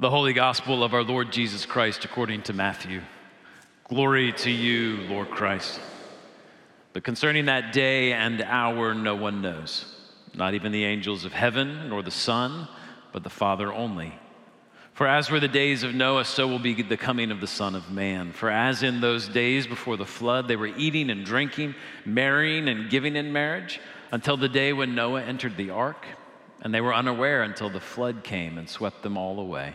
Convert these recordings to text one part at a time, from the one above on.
The Holy Gospel of our Lord Jesus Christ according to Matthew. Glory to you, Lord Christ. But concerning that day and hour, no one knows, not even the angels of heaven, nor the Son, but the Father only. For as were the days of Noah, so will be the coming of the Son of Man. For as in those days before the flood, they were eating and drinking, marrying and giving in marriage, until the day when Noah entered the ark, and they were unaware until the flood came and swept them all away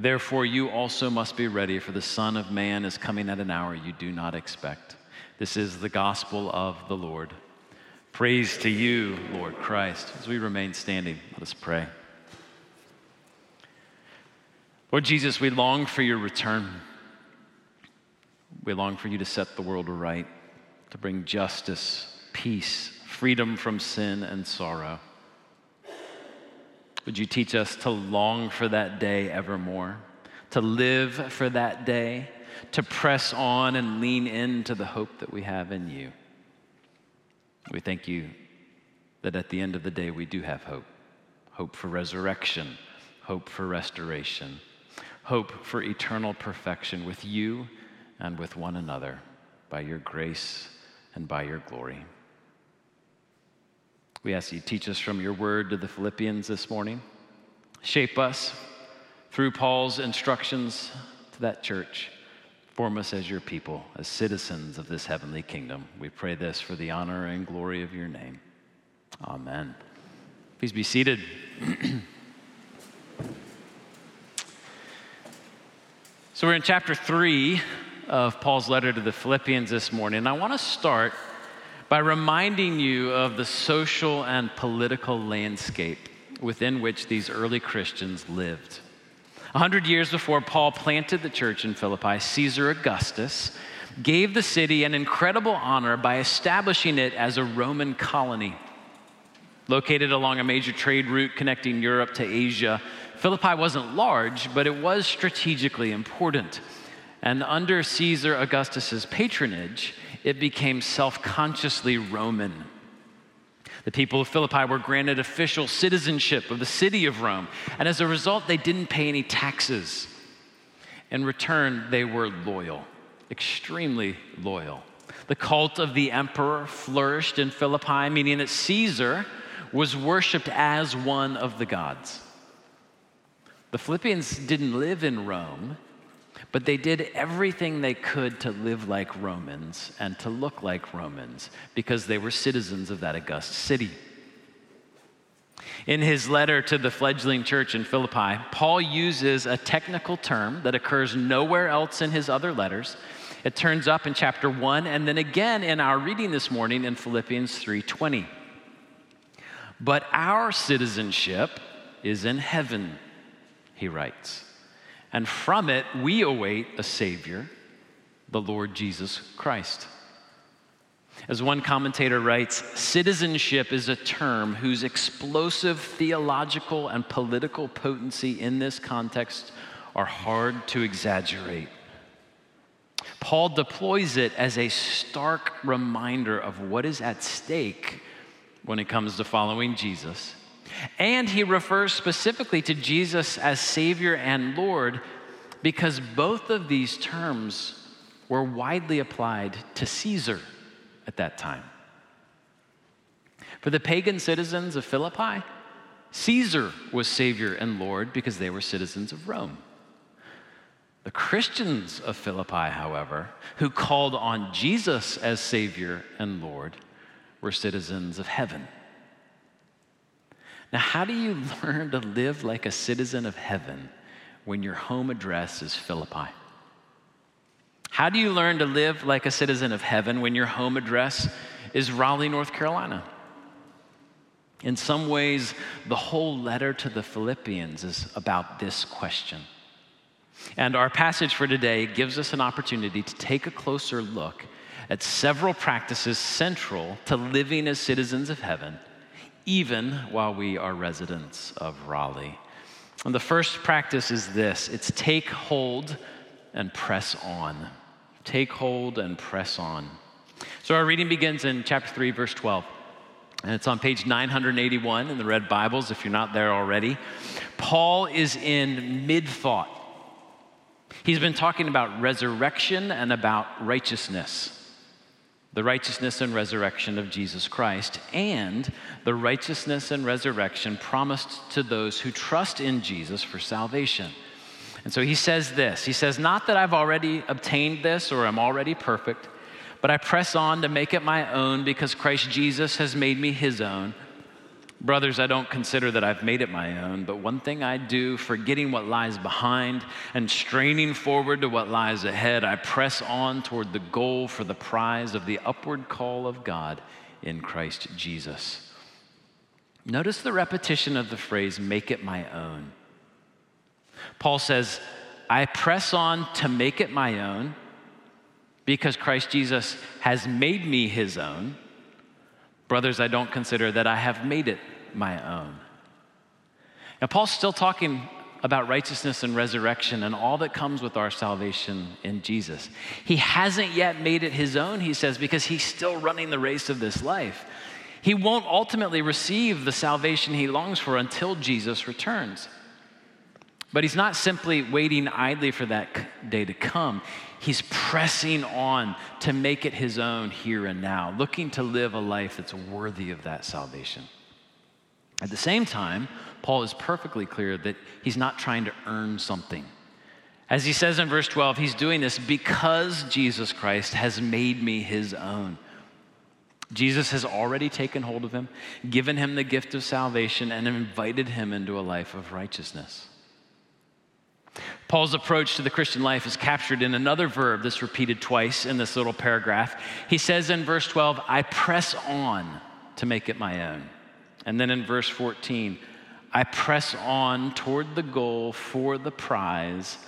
Therefore, you also must be ready, for the Son of Man is coming at an hour you do not expect. This is the gospel of the Lord. Praise to you, Lord Christ. As we remain standing, let us pray. Lord Jesus, we long for your return. We long for you to set the world right, to bring justice, peace, freedom from sin and sorrow. Would you teach us to long for that day evermore, to live for that day, to press on and lean into the hope that we have in you? We thank you that at the end of the day we do have hope hope for resurrection, hope for restoration, hope for eternal perfection with you and with one another by your grace and by your glory. We ask you to teach us from your word to the Philippians this morning. Shape us through Paul's instructions to that church. Form us as your people, as citizens of this heavenly kingdom. We pray this for the honor and glory of your name. Amen. Please be seated. so, we're in chapter three of Paul's letter to the Philippians this morning. And I want to start by reminding you of the social and political landscape within which these early Christians lived. A hundred years before Paul planted the church in Philippi, Caesar Augustus gave the city an incredible honor by establishing it as a Roman colony. Located along a major trade route connecting Europe to Asia, Philippi wasn't large, but it was strategically important. And under Caesar Augustus's patronage, it became self consciously Roman. The people of Philippi were granted official citizenship of the city of Rome, and as a result, they didn't pay any taxes. In return, they were loyal, extremely loyal. The cult of the emperor flourished in Philippi, meaning that Caesar was worshiped as one of the gods. The Philippians didn't live in Rome, but they did everything they could to live like Romans and to look like Romans because they were citizens of that august city. In his letter to the fledgling church in Philippi, Paul uses a technical term that occurs nowhere else in his other letters. It turns up in chapter 1 and then again in our reading this morning in Philippians 3:20. But our citizenship is in heaven, he writes and from it we await a Savior, the Lord Jesus Christ. As one commentator writes, citizenship is a term whose explosive theological and political potency in this context are hard to exaggerate. Paul deploys it as a stark reminder of what is at stake when it comes to following Jesus and he refers specifically to Jesus as Savior and Lord because both of these terms were widely applied to Caesar at that time. For the pagan citizens of Philippi, Caesar was Savior and Lord because they were citizens of Rome. The Christians of Philippi, however, who called on Jesus as Savior and Lord, were citizens of heaven. Now, how do you learn to live like a citizen of heaven when your home address is Philippi? How do you learn to live like a citizen of heaven when your home address is Raleigh, North Carolina? In some ways, the whole letter to the Philippians is about this question. And our passage for today gives us an opportunity to take a closer look at several practices central to living as citizens of heaven, even while we are residents of Raleigh. And the first practice is this it's take hold and press on. Take hold and press on. So our reading begins in chapter 3, verse 12. And it's on page 981 in the Red Bibles if you're not there already. Paul is in mid thought. He's been talking about resurrection and about righteousness the righteousness and resurrection of Jesus Christ, and the righteousness and resurrection promised to those who trust in Jesus for salvation. And so he says this He says, Not that I've already obtained this or I'm already perfect, but I press on to make it my own because Christ Jesus has made me his own. Brothers, I don't consider that I've made it my own, but one thing I do, forgetting what lies behind and straining forward to what lies ahead, I press on toward the goal for the prize of the upward call of God in Christ Jesus. Notice the repetition of the phrase, make it my own. Paul says, I press on to make it my own because Christ Jesus has made me his own. Brothers, I don't consider that I have made it my own. Now, Paul's still talking about righteousness and resurrection and all that comes with our salvation in Jesus. He hasn't yet made it his own, he says, because he's still running the race of this life. He won't ultimately receive the salvation he longs for until Jesus returns. But he's not simply waiting idly for that day to come. He's pressing on to make it his own here and now, looking to live a life that's worthy of that salvation. At the same time, Paul is perfectly clear that he's not trying to earn something. As he says in verse 12, he's doing this because Jesus Christ has made me his own. Jesus has already taken hold of him, given him the gift of salvation, and invited him into a life of righteousness. Paul's approach to the Christian life is captured in another verb that's repeated twice in this little paragraph. He says in verse 12, I press on to make it my own. And then in verse 14, I press on toward the goal for the prize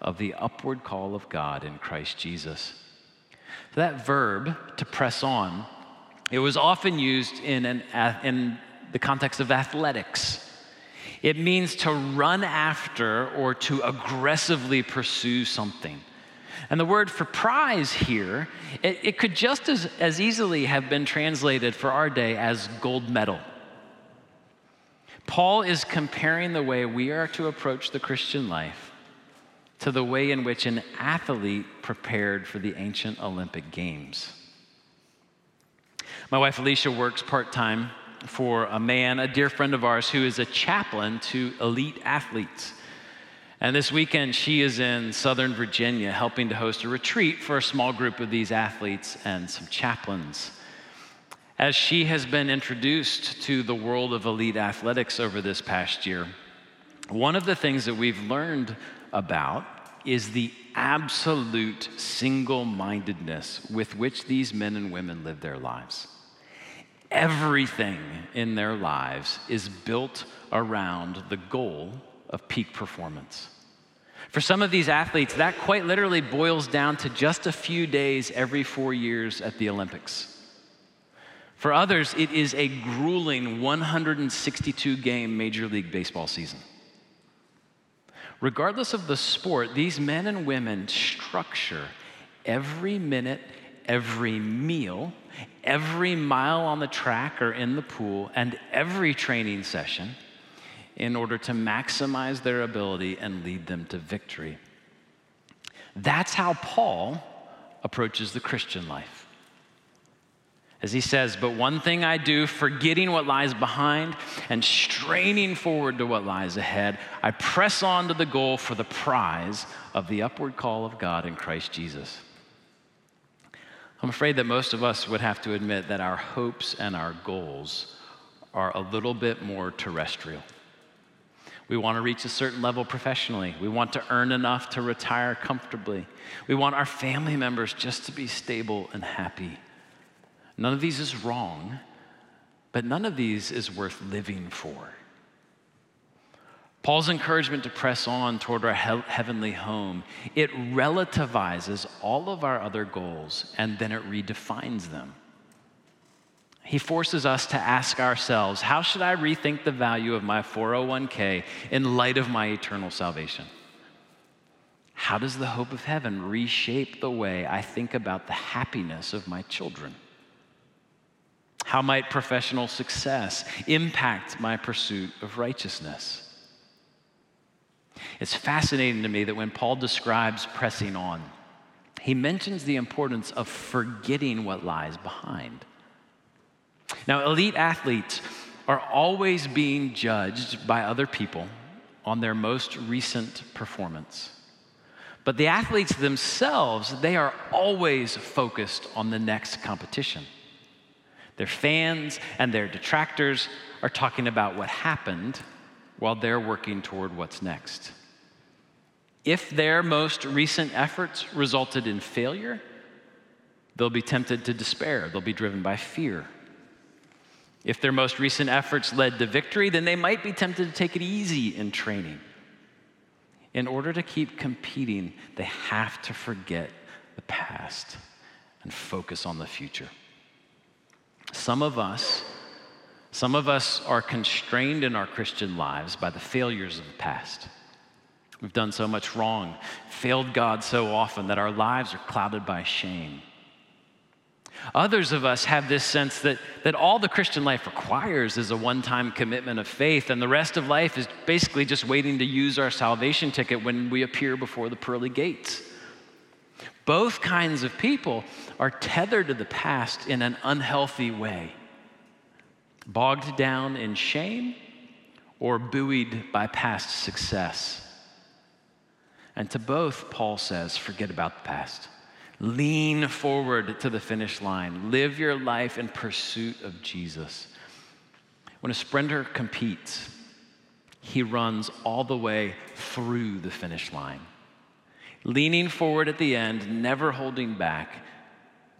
of the upward call of God in Christ Jesus. So that verb, to press on, it was often used in, an, in the context of athletics. It means to run after or to aggressively pursue something. And the word for prize here, it, it, could just as, as easily have been translated for our day as gold medal. Paul is comparing the way we are to approach the Christian life to the way in which an athlete prepared for the ancient Olympic Games. My wife Alicia works part time for a man, a dear friend of ours, who is a chaplain to elite athletes. And this weekend, she is in Southern Virginia helping to host a retreat for a small group of these athletes and some chaplains. As she has been introduced to the world of elite athletics over this past year, one of the things that we've learned about is the absolute single mindedness with which these men and women live their lives. Everything in their lives is built around the goal of peak performance. For some of these athletes, that quite literally boils down to just a few days every four years at the Olympics. For others, it is a grueling 162 game Major League Baseball season. Regardless of the sport, these men and women structure every minute, every meal, every mile on the track or in the pool, and every training session in order to maximize their ability and lead them to victory. That's how Paul approaches the Christian life. As he says, but one thing I do, forgetting what lies behind and straining forward to what lies ahead, I press on to the goal for the prize of the upward call of God in Christ Jesus. I'm afraid that most of us would have to admit that our hopes and our goals are a little bit more terrestrial. We want to reach a certain level professionally. We want to earn enough to retire comfortably. We want our family members just to be stable and happy. None of these is wrong, but none of these is worth living for. Paul's encouragement to press on toward our he- heavenly home, it relativizes all of our other goals and then it redefines them. He forces us to ask ourselves, how should I rethink the value of my 401k in light of my eternal salvation? How does the hope of heaven reshape the way I think about the happiness of my children? How might professional success impact my pursuit of righteousness? It's fascinating to me that when Paul describes pressing on, he mentions the importance of forgetting what lies behind. Now, elite athletes are always being judged by other people on their most recent performance. But the athletes themselves, they are always focused on the next competition. Their fans and their detractors are talking about what happened while they're working toward what's next. If their most recent efforts resulted in failure, they'll be tempted to despair, they'll be driven by fear. If their most recent efforts led to victory, then they might be tempted to take it easy in training in order to keep competing, they have to forget the past and focus on the future. Some of us, some of us are constrained in our Christian lives by the failures of the past. We've done so much wrong, failed God so often that our lives are clouded by shame. Others of us have this sense that, that all the Christian life requires is a one time commitment of faith, and the rest of life is basically just waiting to use our salvation ticket when we appear before the pearly gates. Both kinds of people are tethered to the past in an unhealthy way, bogged down in shame or buoyed by past success. And to both, Paul says, forget about the past. Lean forward to the finish line. Live your life in pursuit of Jesus. When a sprinter competes, he runs all the way through the finish line. Leaning forward at the end, never holding back.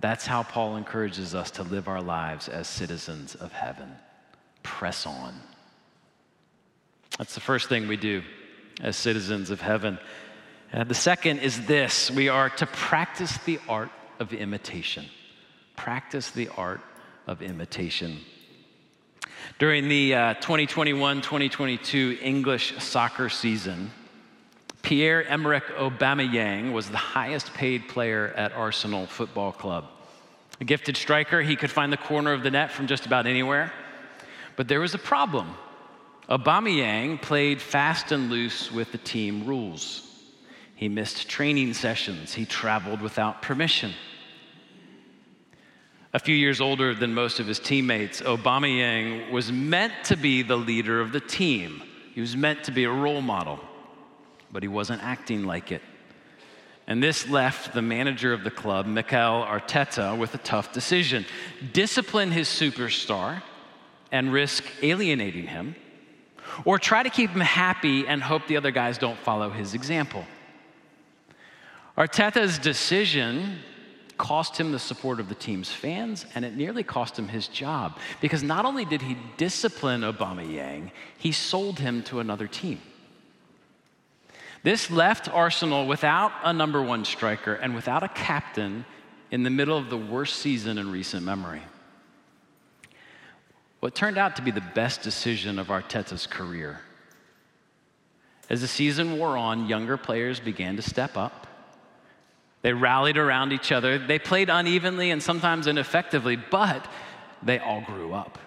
That's how Paul encourages us to live our lives as citizens of heaven. Press on. That's the first thing we do as citizens of heaven. And the second is this we are to practice the art of imitation. Practice the art of imitation. During the uh, 2021 2022 English soccer season, Pierre Emerick Aubameyang was the highest paid player at Arsenal Football Club. A gifted striker, he could find the corner of the net from just about anywhere. But there was a problem. Aubameyang played fast and loose with the team rules. He missed training sessions. He traveled without permission. A few years older than most of his teammates, Aubameyang was meant to be the leader of the team. He was meant to be a role model, but he wasn't acting like it. And this left the manager of the club, Mikel Arteta, with a tough decision discipline his superstar and risk alienating him, or try to keep him happy and hope the other guys don't follow his example. Arteta's decision cost him the support of the team's fans, and it nearly cost him his job because not only did he discipline Aubameyang, he sold him to another team. This left Arsenal without a number one striker and without a captain in the middle of the worst season in recent memory. What turned out to be the best decision of Arteta's career. As the season wore on, younger players began to step up. They rallied around each other. They played unevenly and sometimes ineffectively, but they all grew up.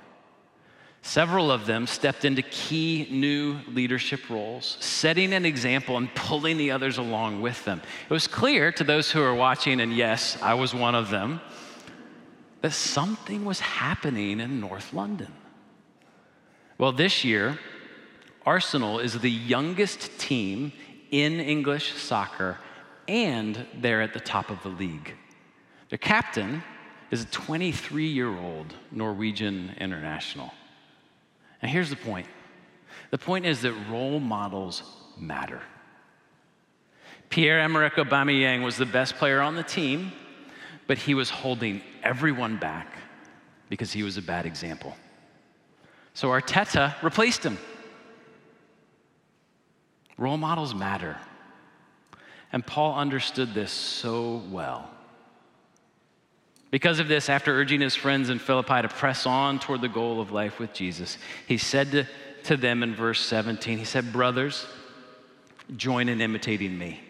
Several of them stepped into key new leadership roles, setting an example and pulling the others along with them. It was clear to those who were watching, and yes, I was one of them, that something was happening in North London. Well, this year, Arsenal is the youngest team in English soccer and they're at the top of the league. Their captain is a 23 year old Norwegian international. And here's the point the point is that role models matter. Pierre Emerick Aubameyang was the best player on the team, but he was holding everyone back because he was a bad example. So Arteta replaced him. Role models matter. And Paul understood this so well. Because of this, after urging his friends in Philippi to press on toward the goal of life with Jesus, he said to, to them in verse 17, he said, Brothers, join in imitating me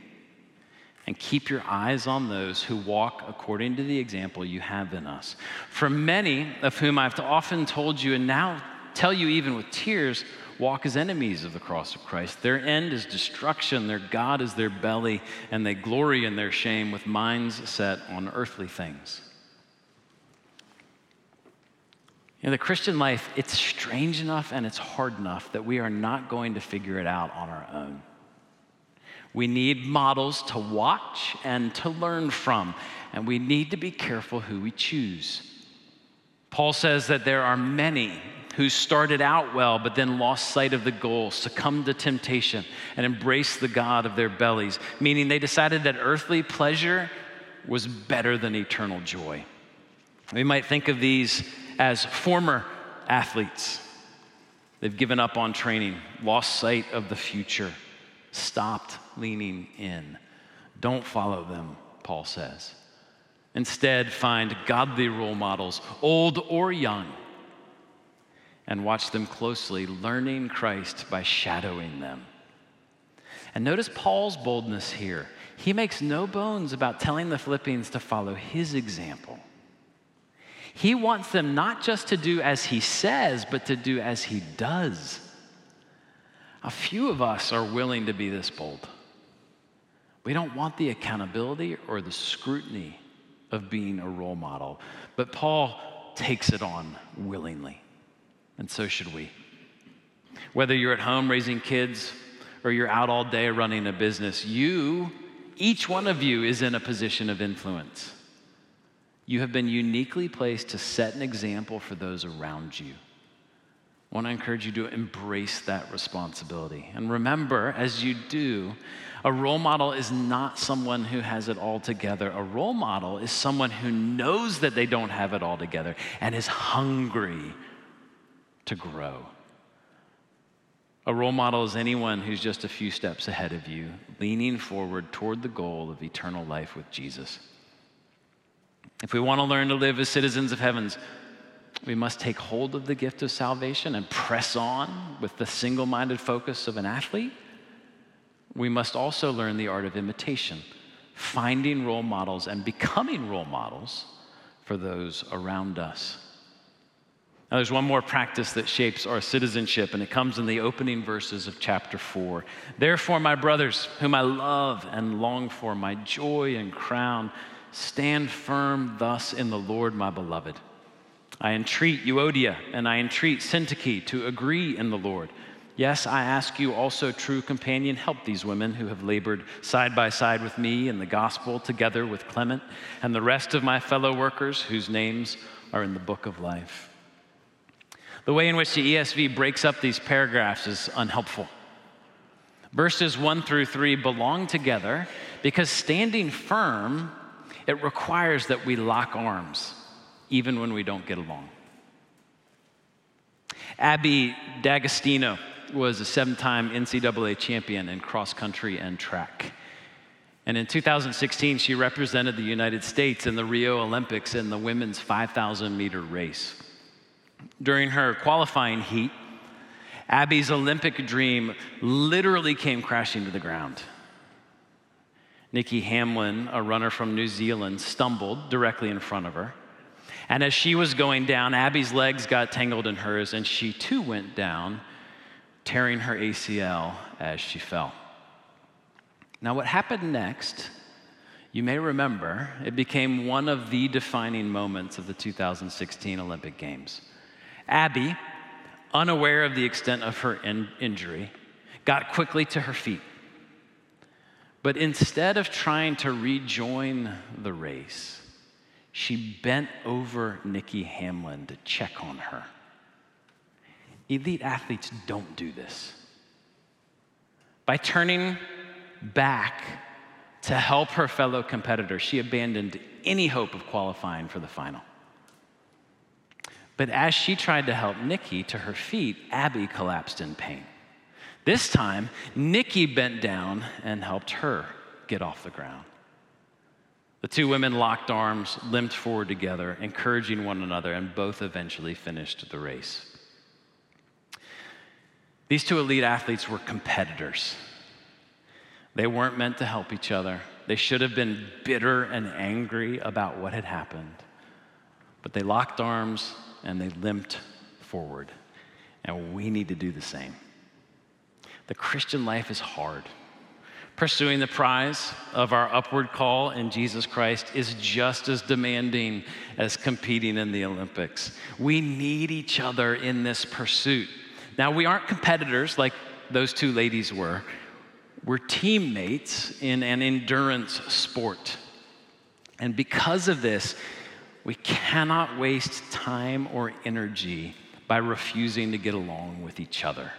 and keep your eyes on those who walk according to the example you have in us. For many of whom I've often told you, and now tell you even with tears, walk as enemies of the cross of Christ. Their end is destruction, their God is their belly, and they glory in their shame with minds set on earthly things. You know, the Christian life, it's strange enough and it's hard enough that we are not going to figure it out on our own. We need models to watch and to learn from, and we need to be careful who we choose. Paul says that there are many who started out well but then lost sight of the goal, succumbed to temptation, and embraced the God of their bellies, meaning they decided that earthly pleasure was better than eternal joy. We might think of these as former athletes. They've given up on training, lost sight of the future, stopped leaning in. Don't follow them, Paul says. Instead, find godly role models, old or young, and watch them closely, learning Christ by shadowing them. And notice Paul's boldness here. He makes no bones about telling the Philippians to follow his example. He wants them not just to do as he says, but to do as he does. A few of us are willing to be this bold. We don't want the accountability or the scrutiny of being a role model, but Paul takes it on willingly, and so should we. Whether you're at home raising kids or you're out all day running a business, you, each one of you, is in a position of influence. You have been uniquely placed to set an example for those around you. I want to encourage you to embrace that responsibility. And remember, as you do, a role model is not someone who has it all together. A role model is someone who knows that they don't have it all together and is hungry to grow. A role model is anyone who's just a few steps ahead of you, leaning forward toward the goal of eternal life with Jesus. If we want to learn to live as citizens of heavens, we must take hold of the gift of salvation and press on with the single minded focus of an athlete. We must also learn the art of imitation, finding role models and becoming role models for those around us. Now, there's one more practice that shapes our citizenship, and it comes in the opening verses of chapter 4. Therefore, my brothers, whom I love and long for, my joy and crown, stand firm thus in the Lord, my beloved. I entreat Euodia and I entreat Syntyche to agree in the Lord. Yes, I ask you also, true companion, help these women who have labored side by side with me in the gospel, together with Clement and the rest of my fellow workers whose names are in the book of life. The way in which the ESV breaks up these paragraphs is unhelpful. Verses 1 through 3 belong together because standing firm, it requires that we lock arms even when we don't get along. Abby D'Agostino was a seven time NCAA champion in cross country and track. And in 2016, she represented the United States in the Rio Olympics in the women's 5,000 meter race. During her qualifying heat, Abby's Olympic dream literally came crashing to the ground. Nikki Hamblin, a runner from New Zealand, stumbled directly in front of her. And as she was going down, Abby's legs got tangled in hers, and she too went down, tearing her ACL as she fell. Now, what happened next, you may remember, it became one of the defining moments of the 2016 Olympic Games. Abby, unaware of the extent of her in- injury, got quickly to her feet. But instead of trying to rejoin the race, she bent over Nikki Hamblin to check on her. Elite athletes don't do this. By turning back to help her fellow competitor, she abandoned any hope of qualifying for the final. But as she tried to help Nikki to her feet, Abby collapsed in pain. This time, Nikki bent down and helped her get off the ground. The two women locked arms, limped forward together, encouraging one another, and both eventually finished the race. These two elite athletes were competitors. They weren't meant to help each other. They should have been bitter and angry about what had happened. But they locked arms and they limped forward. And we need to do the same. The Christian life is hard. Pursuing the prize of our upward call in Jesus Christ is just as demanding as competing in the Olympics. We need each other in this pursuit. Now, we aren't competitors like those two ladies were, we're teammates in an endurance sport. And because of this, we cannot waste time or energy by refusing to get along with each other.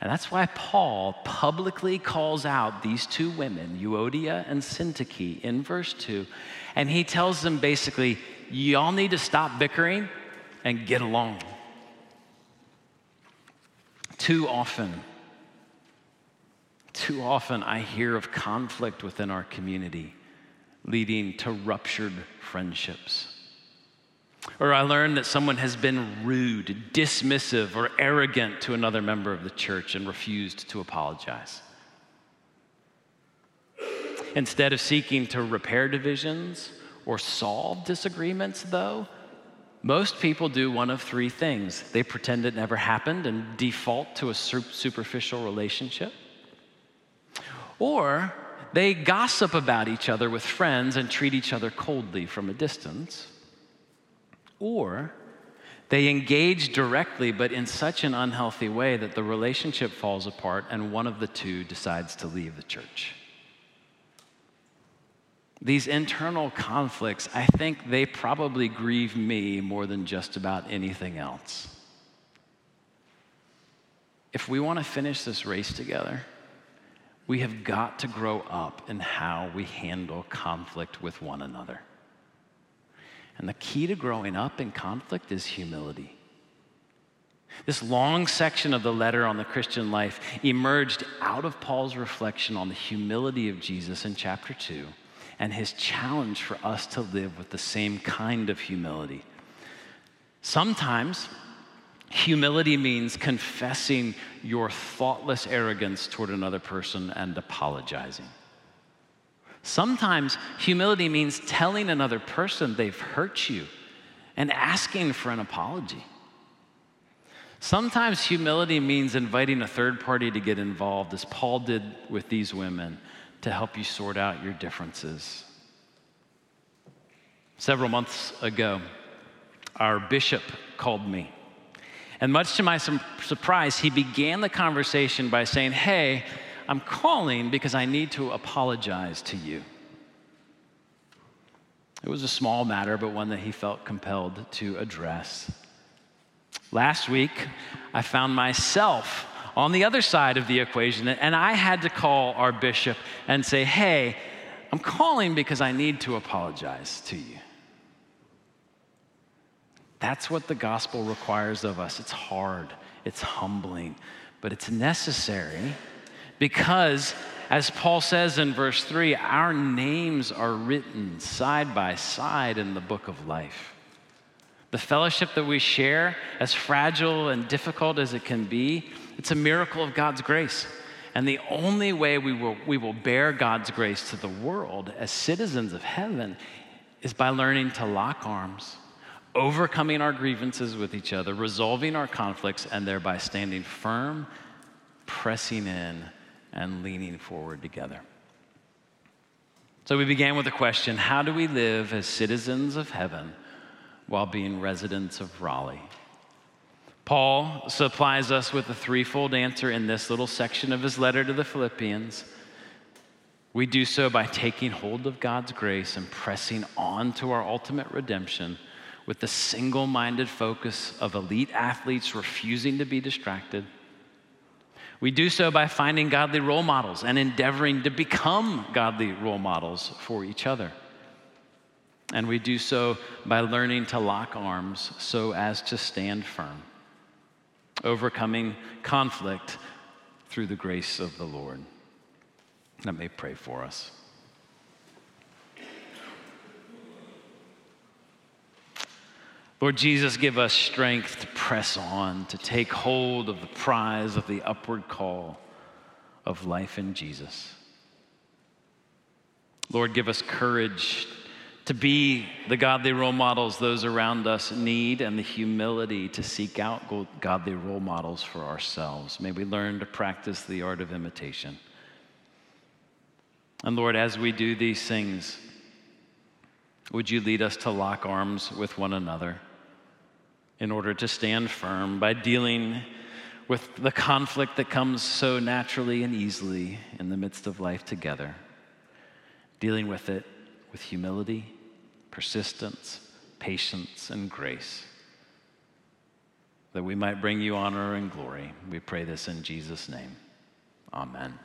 And that's why Paul publicly calls out these two women, Euodia and Syntyche, in verse 2. And he tells them basically, y'all need to stop bickering and get along. Too often, too often I hear of conflict within our community leading to ruptured friendships. Or I learn that someone has been rude, dismissive, or arrogant to another member of the church and refused to apologize. Instead of seeking to repair divisions or solve disagreements, though, most people do one of three things they pretend it never happened and default to a superficial relationship, or they gossip about each other with friends and treat each other coldly from a distance. Or they engage directly, but in such an unhealthy way that the relationship falls apart and one of the two decides to leave the church. These internal conflicts, I think they probably grieve me more than just about anything else. If we want to finish this race together, we have got to grow up in how we handle conflict with one another. And the key to growing up in conflict is humility. This long section of the letter on the Christian life emerged out of Paul's reflection on the humility of Jesus in chapter 2 and his challenge for us to live with the same kind of humility. Sometimes humility means confessing your thoughtless arrogance toward another person and apologizing. Sometimes humility means telling another person they've hurt you and asking for an apology. Sometimes humility means inviting a third party to get involved, as Paul did with these women, to help you sort out your differences. Several months ago, our bishop called me. And much to my surprise, he began the conversation by saying, Hey, I'm calling because I need to apologize to you. It was a small matter, but one that he felt compelled to address. Last week, I found myself on the other side of the equation, and I had to call our bishop and say, Hey, I'm calling because I need to apologize to you. That's what the gospel requires of us. It's hard, it's humbling, but it's necessary because, as Paul says in verse 3, our names are written side by side in the book of life. The fellowship that we share, as fragile and difficult as it can be, it's a miracle of God's grace. And the only way we will, we will bear God's grace to the world as citizens of heaven is by learning to lock arms, overcoming our grievances with each other, resolving our conflicts, and thereby standing firm, pressing in, and leaning forward together. So we began with a question How do we live as citizens of heaven while being residents of Raleigh? Paul supplies us with a threefold answer in this little section of his letter to the Philippians. We do so by taking hold of God's grace and pressing on to our ultimate redemption with the single minded focus of elite athletes refusing to be distracted we do so by finding godly role models and endeavoring to become godly role models for each other. And we do so by learning to lock arms so as to stand firm. overcoming conflict through the grace of the Lord. Let me pray for us. Lord Jesus, give us strength to press on, to take hold of the prize of the upward call of life in Jesus. Lord, give us courage to be the godly role models those around us need and the humility to seek out godly role models for ourselves. May we learn to practice the art of imitation. And Lord, as we do these things, would you lead us to lock arms with one another in order to stand firm by dealing with the conflict that comes so naturally and easily in the midst of life together, dealing with it with humility, persistence, patience, and grace, that we might bring you honor and glory. We pray this in Jesus' name. Amen.